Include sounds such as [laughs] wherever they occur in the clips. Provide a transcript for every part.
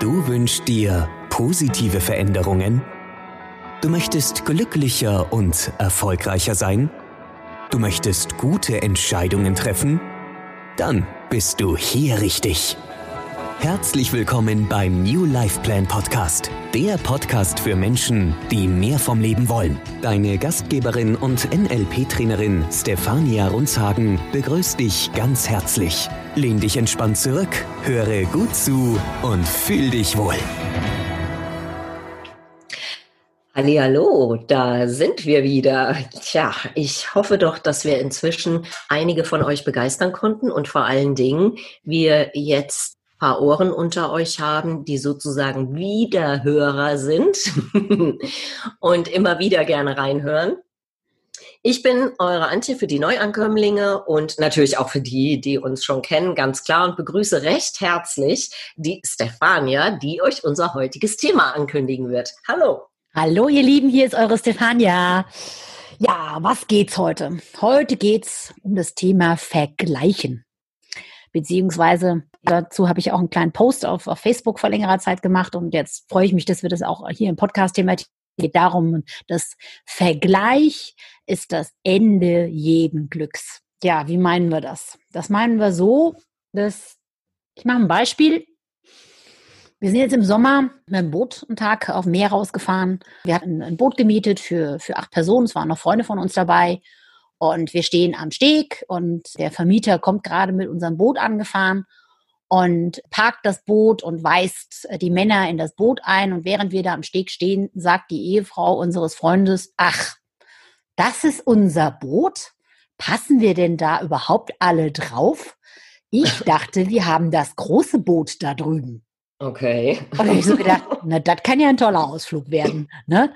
Du wünschst dir positive Veränderungen? Du möchtest glücklicher und erfolgreicher sein? Du möchtest gute Entscheidungen treffen? Dann bist du hier richtig. Herzlich willkommen beim New Life Plan Podcast, der Podcast für Menschen, die mehr vom Leben wollen. Deine Gastgeberin und NLP-Trainerin Stefania Runzhagen begrüßt dich ganz herzlich. Lehn dich entspannt zurück, höre gut zu und fühl dich wohl. Hallo, da sind wir wieder. Tja, ich hoffe doch, dass wir inzwischen einige von euch begeistern konnten und vor allen Dingen wir jetzt paar Ohren unter euch haben, die sozusagen Wiederhörer sind [laughs] und immer wieder gerne reinhören. Ich bin eure Antje für die Neuankömmlinge und natürlich auch für die, die uns schon kennen, ganz klar und begrüße recht herzlich die Stefania, die euch unser heutiges Thema ankündigen wird. Hallo. Hallo, ihr Lieben, hier ist eure Stefania. Ja, was geht's heute? Heute geht's um das Thema Vergleichen. Beziehungsweise dazu habe ich auch einen kleinen Post auf, auf Facebook vor längerer Zeit gemacht und jetzt freue ich mich, dass wir das auch hier im Podcast thematisieren geht darum, dass Vergleich ist das Ende jeden Glücks. Ja, wie meinen wir das? Das meinen wir so, dass, ich mache ein Beispiel. Wir sind jetzt im Sommer mit einem Boot einen Tag auf dem Meer rausgefahren. Wir hatten ein Boot gemietet für, für acht Personen. Es waren noch Freunde von uns dabei. Und wir stehen am Steg und der Vermieter kommt gerade mit unserem Boot angefahren und parkt das Boot und weist äh, die Männer in das Boot ein. Und während wir da am Steg stehen, sagt die Ehefrau unseres Freundes, ach, das ist unser Boot? Passen wir denn da überhaupt alle drauf? Ich [laughs] dachte, wir haben das große Boot da drüben. Okay. Und ich so gedacht, [laughs] na, das kann ja ein toller Ausflug werden. Ne?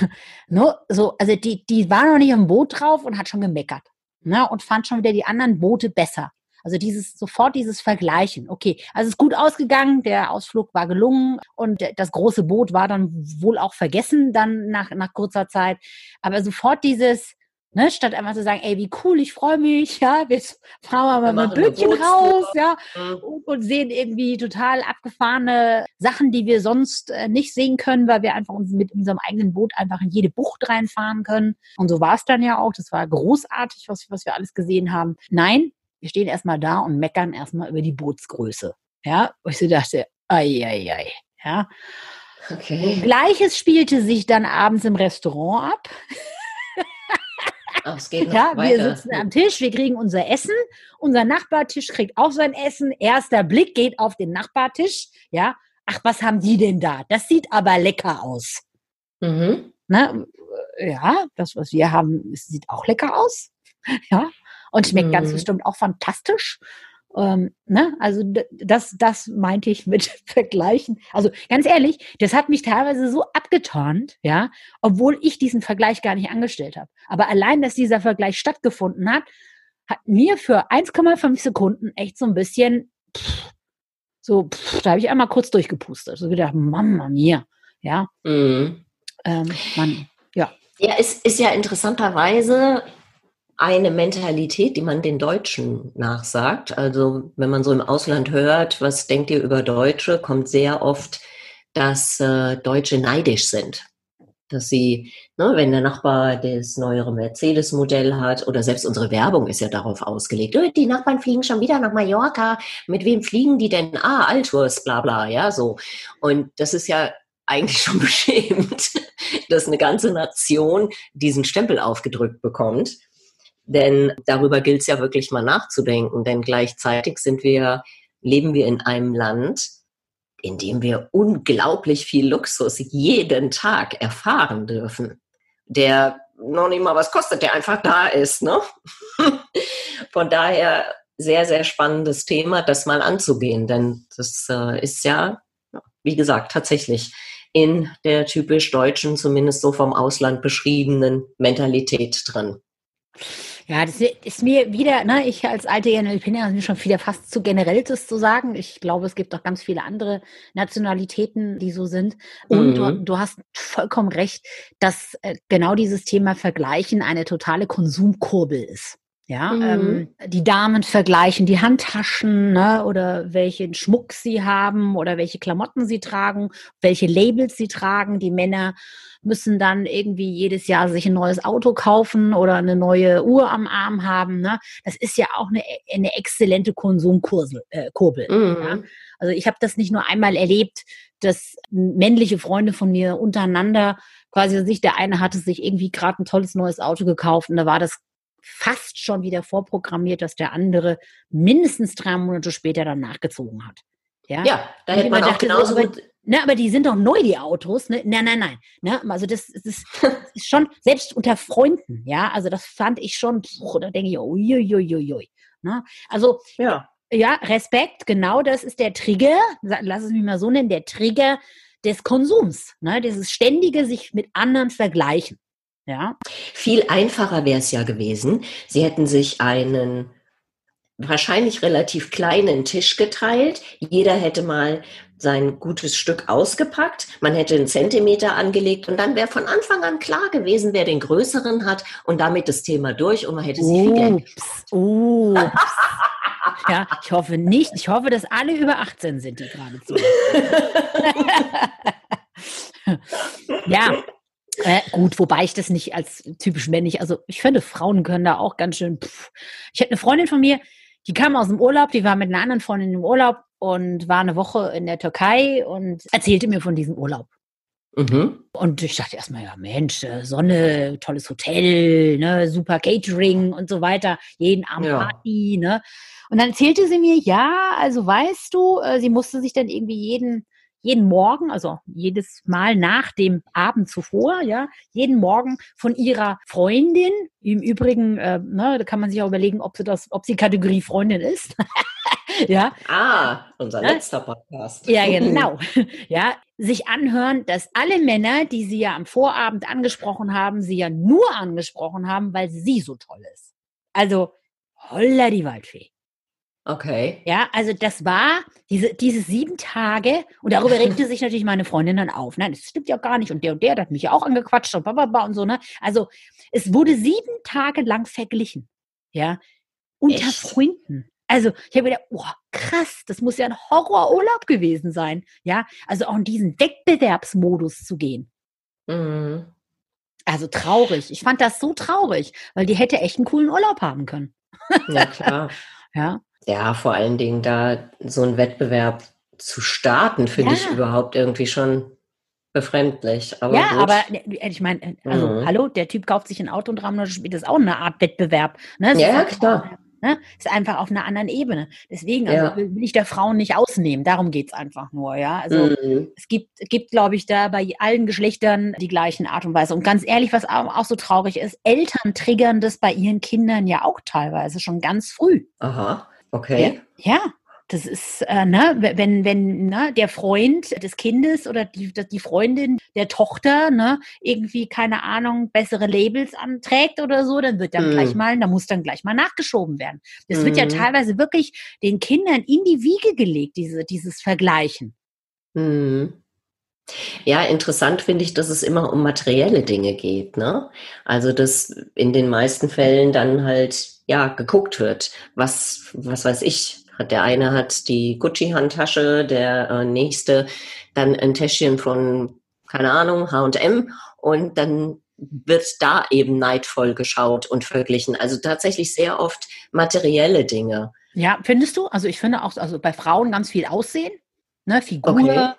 [laughs] no, so, also die, die war noch nicht am Boot drauf und hat schon gemeckert. Ne? Und fand schon wieder die anderen Boote besser. Also dieses sofort dieses Vergleichen. Okay, also es ist gut ausgegangen, der Ausflug war gelungen und das große Boot war dann wohl auch vergessen dann nach nach kurzer Zeit. Aber sofort dieses Ne, statt einfach zu sagen, ey, wie cool, ich freue mich, ja, wir fahren mal mit Bötchen raus, ja, mhm. und, und, sehen irgendwie total abgefahrene Sachen, die wir sonst äh, nicht sehen können, weil wir einfach uns mit unserem eigenen Boot einfach in jede Bucht reinfahren können. Und so war es dann ja auch. Das war großartig, was, was wir alles gesehen haben. Nein, wir stehen erstmal da und meckern erstmal über die Bootsgröße. Ja, wo ich so dachte, ei, ei, ei. Ja. Okay. Gleiches spielte sich dann abends im Restaurant ab. Ach, es geht noch ja, weiter. wir sitzen am Tisch, wir kriegen unser Essen, unser Nachbartisch kriegt auch sein Essen. Erster Blick geht auf den Nachbartisch. Ja, ach, was haben die denn da? Das sieht aber lecker aus. Mhm. Na, ja, das, was wir haben, sieht auch lecker aus. Ja, und schmeckt mhm. ganz bestimmt auch fantastisch. Ähm, ne? Also das, das meinte ich mit [laughs] Vergleichen. Also ganz ehrlich, das hat mich teilweise so abgeturnt, ja, obwohl ich diesen Vergleich gar nicht angestellt habe. Aber allein, dass dieser Vergleich stattgefunden hat, hat mir für 1,5 Sekunden echt so ein bisschen pff, so, pff, da habe ich einmal kurz durchgepustet. So gedacht, Mama mia, ja. Mhm. Ähm, Mann, ja. Ja, es ist ja interessanterweise eine Mentalität, die man den Deutschen nachsagt. Also wenn man so im Ausland hört, was denkt ihr über Deutsche, kommt sehr oft, dass äh, Deutsche neidisch sind. Dass sie, ne, wenn der Nachbar das neuere Mercedes-Modell hat oder selbst unsere Werbung ist ja darauf ausgelegt, oh, die Nachbarn fliegen schon wieder nach Mallorca, mit wem fliegen die denn? Ah, Altours, bla bla, ja, so. Und das ist ja eigentlich schon [laughs] beschämt, dass eine ganze Nation diesen Stempel aufgedrückt bekommt. Denn darüber gilt es ja wirklich mal nachzudenken, denn gleichzeitig sind wir, leben wir in einem Land, in dem wir unglaublich viel Luxus jeden Tag erfahren dürfen, der noch nicht mal was kostet, der einfach da ist. Ne? [laughs] Von daher sehr, sehr spannendes Thema, das mal anzugehen, denn das äh, ist ja, wie gesagt, tatsächlich in der typisch deutschen, zumindest so vom Ausland beschriebenen Mentalität drin. Ja, das ist mir wieder, ne, ich als alte ist mir schon wieder fast zu generell, das zu sagen. Ich glaube, es gibt auch ganz viele andere Nationalitäten, die so sind. Und mhm. du, du, hast vollkommen recht, dass äh, genau dieses Thema Vergleichen eine totale Konsumkurbel ist. Ja, mhm. ähm, die Damen vergleichen die Handtaschen ne, oder welchen Schmuck sie haben oder welche Klamotten sie tragen, welche Labels sie tragen. Die Männer müssen dann irgendwie jedes Jahr sich ein neues Auto kaufen oder eine neue Uhr am Arm haben. Ne? Das ist ja auch eine, eine exzellente Konsumkurbel. Äh, mhm. ja? Also ich habe das nicht nur einmal erlebt, dass männliche Freunde von mir untereinander quasi sich, der eine hatte sich irgendwie gerade ein tolles neues Auto gekauft und da war das fast schon wieder vorprogrammiert, dass der andere mindestens drei Monate später dann nachgezogen hat. Ja, ja da hätte man auch genauso so, gut. Ne, aber die sind doch neu, die Autos. Ne? Nein, nein, nein. Ne? Also das, das, ist, [laughs] das ist schon, selbst unter Freunden, ja, also das fand ich schon, pff, da denke ich, uiuiuiui. Ne? Also ja. ja, Respekt, genau das ist der Trigger, lass es mich mal so nennen, der Trigger des Konsums. Ne? Dieses ständige sich mit anderen vergleichen. Ja. Viel einfacher wäre es ja gewesen. Sie hätten sich einen wahrscheinlich relativ kleinen Tisch geteilt. Jeder hätte mal sein gutes Stück ausgepackt. Man hätte einen Zentimeter angelegt und dann wäre von Anfang an klar gewesen, wer den größeren hat und damit das Thema durch und man hätte sich viel Geld. [laughs] Ja, ich hoffe nicht. Ich hoffe, dass alle über 18 sind, die gerade zu. [laughs] [laughs] ja, äh, gut, wobei ich das nicht als typisch männlich, also ich finde, Frauen können da auch ganz schön. Pff. Ich hätte eine Freundin von mir, die kam aus dem Urlaub, die war mit einer anderen Freundin im Urlaub und war eine Woche in der Türkei und erzählte mir von diesem Urlaub. Mhm. Und ich dachte erstmal, ja Mensch, äh, Sonne, tolles Hotel, ne, super Catering und so weiter, jeden Abend ja. Party, ne. Und dann erzählte sie mir, ja, also weißt du, äh, sie musste sich dann irgendwie jeden jeden Morgen, also jedes Mal nach dem Abend zuvor, ja, jeden Morgen von ihrer Freundin, im Übrigen, äh, ne, da kann man sich auch überlegen, ob sie das, ob sie Kategorie Freundin ist. [laughs] ja. Ah, unser letzter Podcast. Ja, [laughs] genau. ja, sich anhören, dass alle Männer, die sie ja am Vorabend angesprochen haben, sie ja nur angesprochen haben, weil sie so toll ist. Also, holla die Waldfee. Okay. Ja, also das war diese, diese sieben Tage und darüber [laughs] regte sich natürlich meine Freundin dann auf. Nein, das stimmt ja gar nicht und der und der, der hat mich ja auch angequatscht und bla und so, ne? Also es wurde sieben Tage lang verglichen. Ja, unter Echt? Freunden. Also ich habe gedacht, oh, krass, das muss ja ein Horrorurlaub gewesen sein. Ja, also auch in diesen Wettbewerbsmodus zu gehen. Mhm. Also traurig. Ich fand das so traurig, weil die hätte echt einen coolen Urlaub haben können. Ja, klar. [laughs] ja. Ja, vor allen Dingen da so einen Wettbewerb zu starten, finde ja. ich überhaupt irgendwie schon befremdlich. Aber ja, gut. aber äh, ich meine, äh, also mhm. hallo, der Typ kauft sich ein Auto und drei Monate später ist auch eine Art Wettbewerb. Ne? Ja, ja, klar. Ne? Ist einfach auf einer anderen Ebene. Deswegen also ja. will ich der Frauen nicht ausnehmen. Darum geht's einfach nur, ja. Also mhm. es gibt, gibt, glaube ich, da bei allen Geschlechtern die gleichen Art und Weise. Und ganz ehrlich, was auch so traurig ist, Eltern triggern das bei ihren Kindern ja auch teilweise schon ganz früh. Aha. Okay. Ja, ja. Das ist, äh, ne, wenn, wenn ne, der Freund des Kindes oder die, die Freundin der Tochter ne, irgendwie, keine Ahnung, bessere Labels anträgt oder so, dann wird dann mm. gleich mal, da muss dann gleich mal nachgeschoben werden. Das mm. wird ja mhm. teilweise wirklich den Kindern in die Wiege gelegt, diese, dieses Vergleichen. Mm. Ja, interessant finde ich, dass es immer um materielle Dinge geht. Ne? Also, dass in den meisten Fällen dann halt ja geguckt wird. Was, was weiß ich, der eine hat die Gucci-Handtasche, der äh, nächste dann ein Täschchen von, keine Ahnung, H&M und dann wird da eben neidvoll geschaut und verglichen. Also tatsächlich sehr oft materielle Dinge. Ja, findest du? Also ich finde auch, also bei Frauen ganz viel Aussehen, ne, Figur, okay.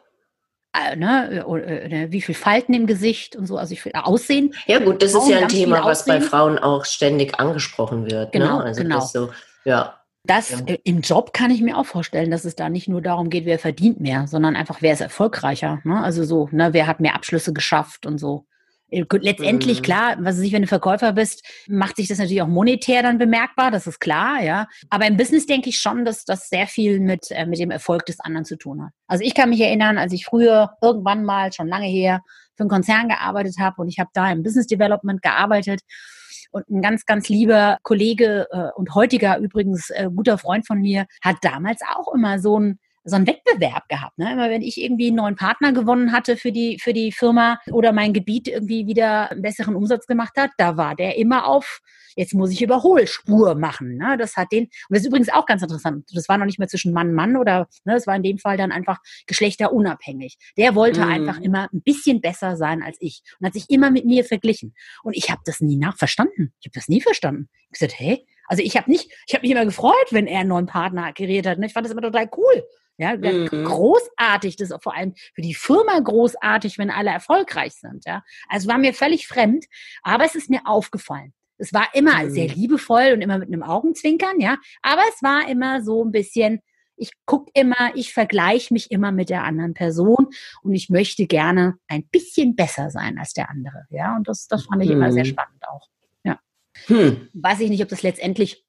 Äh, ne, äh, äh, wie viel Falten im Gesicht und so, also ich finde Aussehen. Ja gut, das Frauen ist ja ein Thema, was bei Frauen auch ständig angesprochen wird. Ne? Genau, ne? also genau. Das so, ja. Das ja. im Job kann ich mir auch vorstellen, dass es da nicht nur darum geht, wer verdient mehr, sondern einfach, wer ist erfolgreicher. Ne? Also so, ne, wer hat mehr Abschlüsse geschafft und so. Letztendlich, mhm. klar, was weiß ich, wenn du Verkäufer bist, macht sich das natürlich auch monetär dann bemerkbar, das ist klar, ja. Aber im Business denke ich schon, dass das sehr viel mit, äh, mit dem Erfolg des anderen zu tun hat. Also ich kann mich erinnern, als ich früher irgendwann mal, schon lange her, für einen Konzern gearbeitet habe und ich habe da im Business Development gearbeitet. Und ein ganz, ganz lieber Kollege äh, und heutiger übrigens äh, guter Freund von mir hat damals auch immer so ein so einen Wettbewerb gehabt. Ne? Immer wenn ich irgendwie einen neuen Partner gewonnen hatte für die, für die Firma oder mein Gebiet irgendwie wieder einen besseren Umsatz gemacht hat, da war der immer auf, jetzt muss ich Überholspur machen. Ne? Das hat den, und das ist übrigens auch ganz interessant, das war noch nicht mehr zwischen Mann und Mann oder, ne, das war in dem Fall dann einfach geschlechterunabhängig. Der wollte mhm. einfach immer ein bisschen besser sein als ich und hat sich immer mit mir verglichen. Und ich habe das nie nachverstanden. Ich habe das nie verstanden. Ich gesagt, hey, also ich habe nicht, ich habe mich immer gefreut, wenn er einen neuen Partner akquiriert hat. Ne? Ich fand das immer total cool. Ja, mhm. großartig, das ist vor allem für die Firma großartig, wenn alle erfolgreich sind. Ja, also war mir völlig fremd, aber es ist mir aufgefallen. Es war immer mhm. sehr liebevoll und immer mit einem Augenzwinkern, ja, aber es war immer so ein bisschen, ich gucke immer, ich vergleiche mich immer mit der anderen Person und ich möchte gerne ein bisschen besser sein als der andere, ja, und das, das fand ich mhm. immer sehr mhm. spannend auch. Ja. Hm. Weiß ich nicht, ob das letztendlich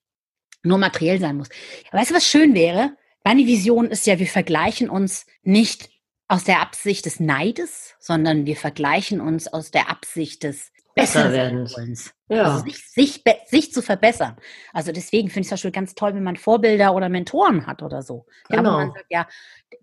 nur materiell sein muss. Weißt du, was schön wäre? Meine Vision ist ja, wir vergleichen uns nicht aus der Absicht des Neides, sondern wir vergleichen uns aus der Absicht des besser werden Ja. Also sich, sich, sich, zu verbessern. Also deswegen finde ich es zum Beispiel ganz toll, wenn man Vorbilder oder Mentoren hat oder so. Ja, genau. man sagt, ja,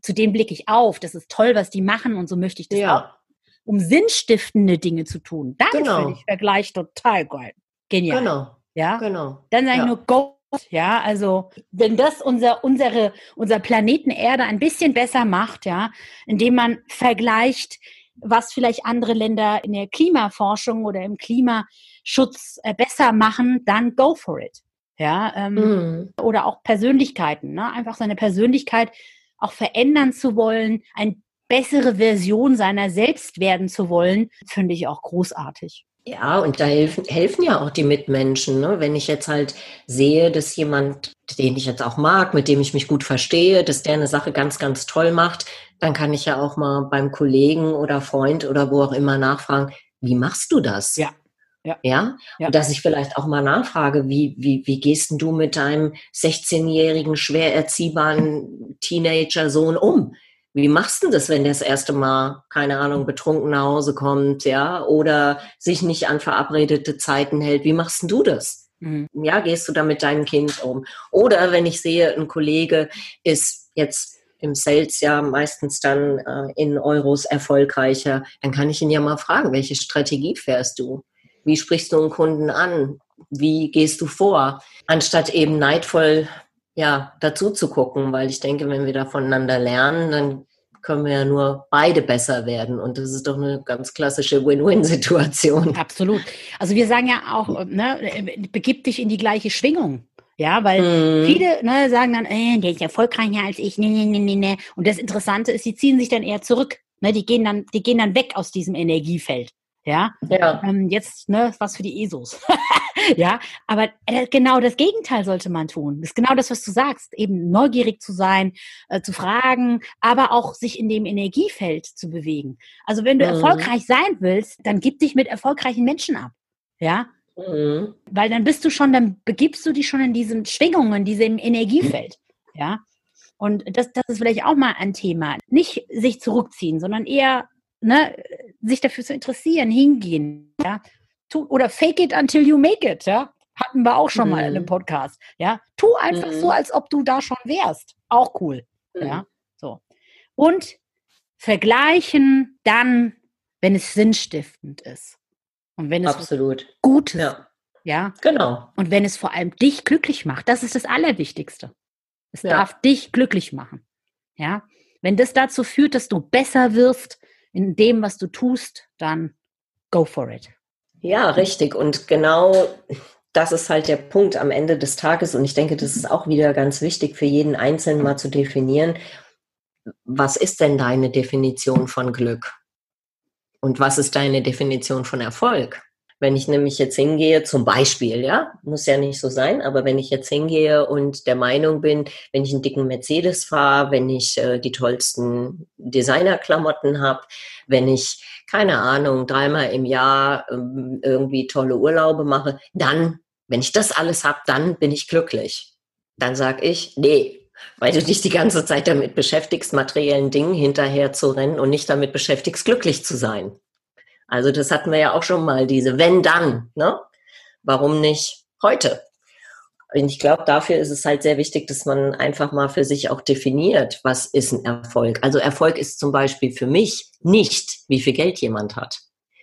zu dem blicke ich auf, das ist toll, was die machen und so möchte ich das ja. auch. Um sinnstiftende Dinge zu tun. Dann genau. finde ich Vergleich total geil. Genial. Genau. Ja, genau. Dann sage ich ja. nur, go ja, also wenn das unser, unsere, unser Planeten Erde ein bisschen besser macht, ja, indem man vergleicht, was vielleicht andere Länder in der Klimaforschung oder im Klimaschutz äh, besser machen, dann go for it. Ja, ähm, mhm. oder auch Persönlichkeiten, ne? einfach seine Persönlichkeit auch verändern zu wollen, eine bessere Version seiner selbst werden zu wollen, finde ich auch großartig. Ja, und da helfen, helfen ja auch die Mitmenschen. Ne? Wenn ich jetzt halt sehe, dass jemand, den ich jetzt auch mag, mit dem ich mich gut verstehe, dass der eine Sache ganz, ganz toll macht, dann kann ich ja auch mal beim Kollegen oder Freund oder wo auch immer nachfragen, wie machst du das? Ja. Ja. ja. ja. Und dass ich vielleicht auch mal nachfrage, wie, wie, wie gehst denn du mit deinem 16-jährigen, schwer erziehbaren Teenager-Sohn um? Wie machst du das, wenn der das erste Mal, keine Ahnung, betrunken nach Hause kommt, ja, oder sich nicht an verabredete Zeiten hält? Wie machst du das? Mhm. Ja, gehst du da mit deinem Kind um? Oder wenn ich sehe, ein Kollege ist jetzt im Sales ja meistens dann äh, in Euros erfolgreicher, dann kann ich ihn ja mal fragen, welche Strategie fährst du? Wie sprichst du einen Kunden an? Wie gehst du vor? Anstatt eben neidvoll ja, dazu zu gucken, weil ich denke, wenn wir da voneinander lernen, dann können wir ja nur beide besser werden. Und das ist doch eine ganz klassische Win-Win-Situation. [laughs] Absolut. Also wir sagen ja auch, ne, begib dich in die gleiche Schwingung. Ja, weil mhm. viele ne, sagen dann, äh, der ist erfolgreicher als ich, ne, ne, ne, ne, ne. Und das Interessante ist, die ziehen sich dann eher zurück. Ne, die gehen dann, die gehen dann weg aus diesem Energiefeld. Ja, ja. Ähm, jetzt ne, was für die ESOs. [laughs] ja, aber äh, genau das Gegenteil sollte man tun. Das ist genau das, was du sagst. Eben neugierig zu sein, äh, zu fragen, aber auch sich in dem Energiefeld zu bewegen. Also wenn du mhm. erfolgreich sein willst, dann gib dich mit erfolgreichen Menschen ab. Ja, mhm. weil dann bist du schon, dann begibst du dich schon in diesen Schwingungen, in diesem Energiefeld. Ja, und das, das ist vielleicht auch mal ein Thema. Nicht sich zurückziehen, sondern eher ne, sich dafür zu interessieren, hingehen, ja. Tu, oder fake it until you make it, ja. Hatten wir auch schon mhm. mal in einem mhm. Podcast, ja. Tu einfach mhm. so, als ob du da schon wärst. Auch cool, mhm. ja. So. Und vergleichen dann, wenn es sinnstiftend ist. Und wenn es Absolut. gut ist. Ja. ja. Genau. Und wenn es vor allem dich glücklich macht, das ist das Allerwichtigste. Es ja. darf dich glücklich machen. Ja. Wenn das dazu führt, dass du besser wirst, in dem, was du tust, dann go for it. Ja, richtig. Und genau das ist halt der Punkt am Ende des Tages. Und ich denke, das ist auch wieder ganz wichtig für jeden Einzelnen mal zu definieren. Was ist denn deine Definition von Glück? Und was ist deine Definition von Erfolg? Wenn ich nämlich jetzt hingehe, zum Beispiel, ja, muss ja nicht so sein, aber wenn ich jetzt hingehe und der Meinung bin, wenn ich einen dicken Mercedes fahre, wenn ich äh, die tollsten Designerklamotten habe, wenn ich, keine Ahnung, dreimal im Jahr ähm, irgendwie tolle Urlaube mache, dann, wenn ich das alles habe, dann bin ich glücklich. Dann sag ich, nee, weil du dich die ganze Zeit damit beschäftigst, materiellen Dingen hinterher zu rennen und nicht damit beschäftigst, glücklich zu sein. Also das hatten wir ja auch schon mal, diese wenn dann, ne? Warum nicht heute? Und ich glaube, dafür ist es halt sehr wichtig, dass man einfach mal für sich auch definiert, was ist ein Erfolg. Also Erfolg ist zum Beispiel für mich nicht, wie viel Geld jemand hat.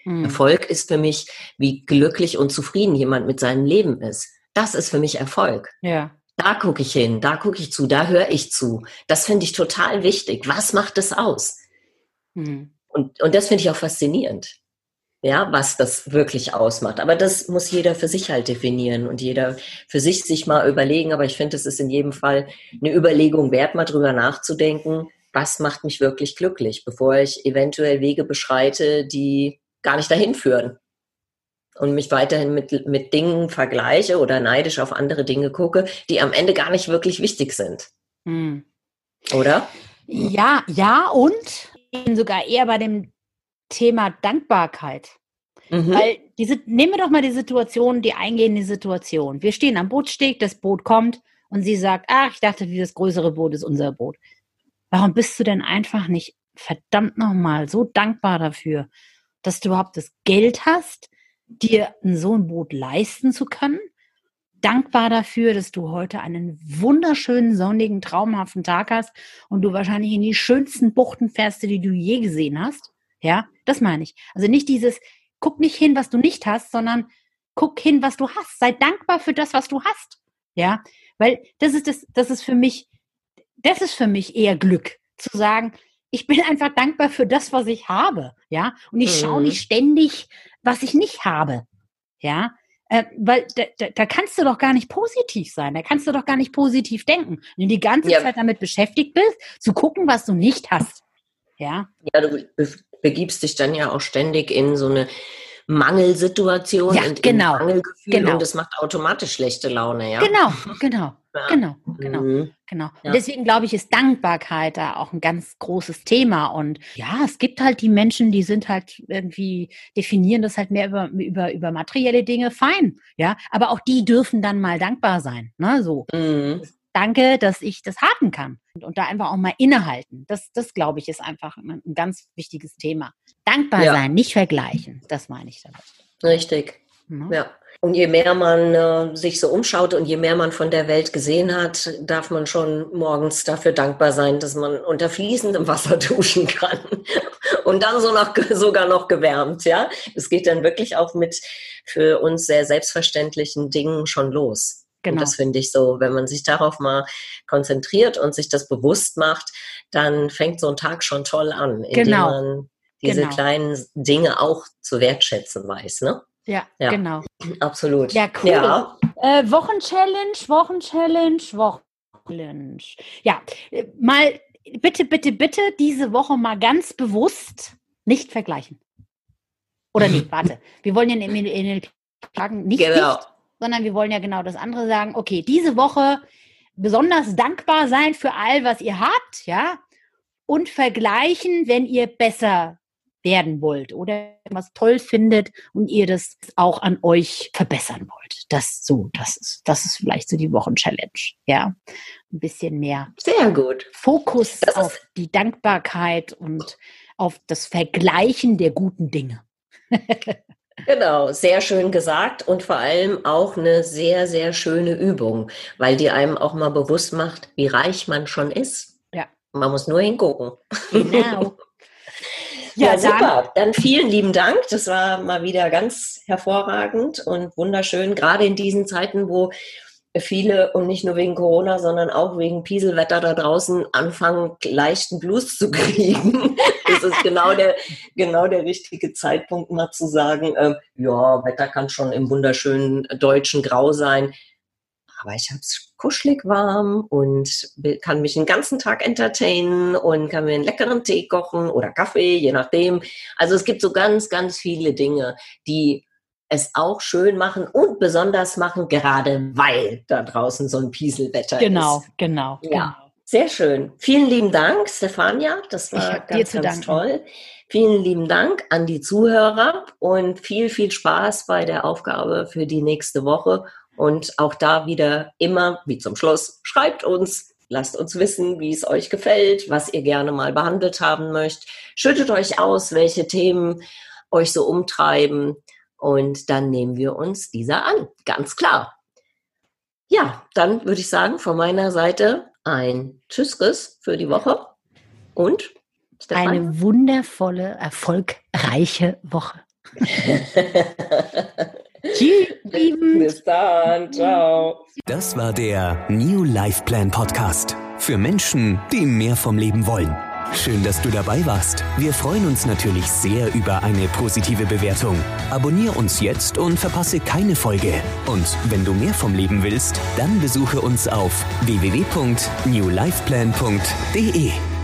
Mhm. Erfolg ist für mich, wie glücklich und zufrieden jemand mit seinem Leben ist. Das ist für mich Erfolg. Ja. Da gucke ich hin, da gucke ich zu, da höre ich zu. Das finde ich total wichtig. Was macht das aus? Mhm. Und, und das finde ich auch faszinierend ja, was das wirklich ausmacht. Aber das muss jeder für sich halt definieren und jeder für sich sich mal überlegen. Aber ich finde, es ist in jedem Fall eine Überlegung wert, mal drüber nachzudenken, was macht mich wirklich glücklich, bevor ich eventuell Wege beschreite, die gar nicht dahin führen. Und mich weiterhin mit, mit Dingen vergleiche oder neidisch auf andere Dinge gucke, die am Ende gar nicht wirklich wichtig sind. Hm. Oder? Ja, ja, und sogar eher bei dem Thema Dankbarkeit. Mhm. Weil diese, nehmen wir doch mal die Situation, die eingehende Situation. Wir stehen am Bootsteg, das Boot kommt und sie sagt, ach, ich dachte, dieses größere Boot ist unser Boot. Warum bist du denn einfach nicht verdammt nochmal so dankbar dafür, dass du überhaupt das Geld hast, dir so ein Boot leisten zu können? Dankbar dafür, dass du heute einen wunderschönen, sonnigen, traumhaften Tag hast und du wahrscheinlich in die schönsten Buchten fährst, die du je gesehen hast. Ja, das meine ich. Also nicht dieses, guck nicht hin, was du nicht hast, sondern guck hin, was du hast. Sei dankbar für das, was du hast. Ja, weil das ist das, das ist für mich, das ist für mich eher Glück, zu sagen, ich bin einfach dankbar für das, was ich habe. Ja, und ich mhm. schaue nicht ständig, was ich nicht habe. Ja, äh, weil da, da, da, kannst du doch gar nicht positiv sein, da kannst du doch gar nicht positiv denken. Wenn du die ganze ja. Zeit damit beschäftigt bist, zu gucken, was du nicht hast. Ja. Ja, du begibst dich dann ja auch ständig in so eine Mangelsituation ja, und genau, Mangelgefühl genau. und das macht automatisch schlechte Laune, ja. Genau, genau, [laughs] ja. genau, genau, mhm. genau. Ja. deswegen glaube ich, ist Dankbarkeit da auch ein ganz großes Thema. Und ja, es gibt halt die Menschen, die sind halt irgendwie, definieren das halt mehr über, über, über materielle Dinge, fein, ja. Aber auch die dürfen dann mal dankbar sein, ne, so. Mhm danke, dass ich das haben kann. Und, und da einfach auch mal innehalten. Das, das glaube ich, ist einfach ein, ein ganz wichtiges Thema. Dankbar ja. sein, nicht vergleichen. Das meine ich damit. Richtig. Mhm. Ja. Und je mehr man äh, sich so umschaut und je mehr man von der Welt gesehen hat, darf man schon morgens dafür dankbar sein, dass man unter fließendem Wasser [laughs] duschen kann. und dann so noch, [laughs] sogar noch gewärmt, ja. Es geht dann wirklich auch mit für uns sehr selbstverständlichen Dingen schon los. Genau. Und das finde ich so, wenn man sich darauf mal konzentriert und sich das bewusst macht, dann fängt so ein Tag schon toll an, indem genau. man diese genau. kleinen Dinge auch zu wertschätzen weiß, ne? Ja, ja. genau. [clears throat] Absolut. Ja, cool. Ja. Äh, Wochenchallenge, Wochenchallenge, Wochenchallenge. Ja, äh, mal bitte, bitte, bitte diese Woche mal ganz bewusst nicht vergleichen. Oder nicht, [laughs] warte. Wir wollen ja in, den Tagen nicht, genau. nicht sondern wir wollen ja genau das andere sagen. Okay, diese Woche besonders dankbar sein für all, was ihr habt, ja, und vergleichen, wenn ihr besser werden wollt oder was toll findet und ihr das auch an euch verbessern wollt. Das so, das ist, das ist vielleicht so die Wochenchallenge, ja. Ein bisschen mehr. Sehr gut. Fokus das auf die Dankbarkeit und auf das Vergleichen der guten Dinge. [laughs] Genau, sehr schön gesagt und vor allem auch eine sehr, sehr schöne Übung, weil die einem auch mal bewusst macht, wie reich man schon ist. Ja. Man muss nur hingucken. Genau. [laughs] ja, ja, super. Dann vielen lieben Dank. Das war mal wieder ganz hervorragend und wunderschön, gerade in diesen Zeiten, wo viele und nicht nur wegen Corona, sondern auch wegen Pieselwetter da draußen anfangen, leichten Blues zu [laughs] kriegen. das ist genau der, genau der richtige Zeitpunkt, mal zu sagen, ähm, ja, Wetter kann schon im wunderschönen deutschen Grau sein. Aber ich habe es kuschelig warm und kann mich den ganzen Tag entertainen und kann mir einen leckeren Tee kochen oder Kaffee, je nachdem. Also es gibt so ganz, ganz viele Dinge, die es auch schön machen und besonders machen, gerade weil da draußen so ein Pieselwetter genau, ist. Genau, genau. Ja, sehr schön. Vielen lieben Dank, Stefania. Das war ganz, ganz toll. Vielen lieben Dank an die Zuhörer und viel, viel Spaß bei der Aufgabe für die nächste Woche. Und auch da wieder immer, wie zum Schluss, schreibt uns, lasst uns wissen, wie es euch gefällt, was ihr gerne mal behandelt haben möchtet. Schüttet euch aus, welche Themen euch so umtreiben. Und dann nehmen wir uns dieser an, ganz klar. Ja, dann würde ich sagen, von meiner Seite ein Tschüssriss für die Woche und Stefan? eine wundervolle, erfolgreiche Woche. [laughs] Tschüss, Bis dann, ciao. Das war der New Life Plan Podcast für Menschen, die mehr vom Leben wollen. Schön, dass du dabei warst. Wir freuen uns natürlich sehr über eine positive Bewertung. Abonnier uns jetzt und verpasse keine Folge. Und wenn du mehr vom Leben willst, dann besuche uns auf www.newlifeplan.de.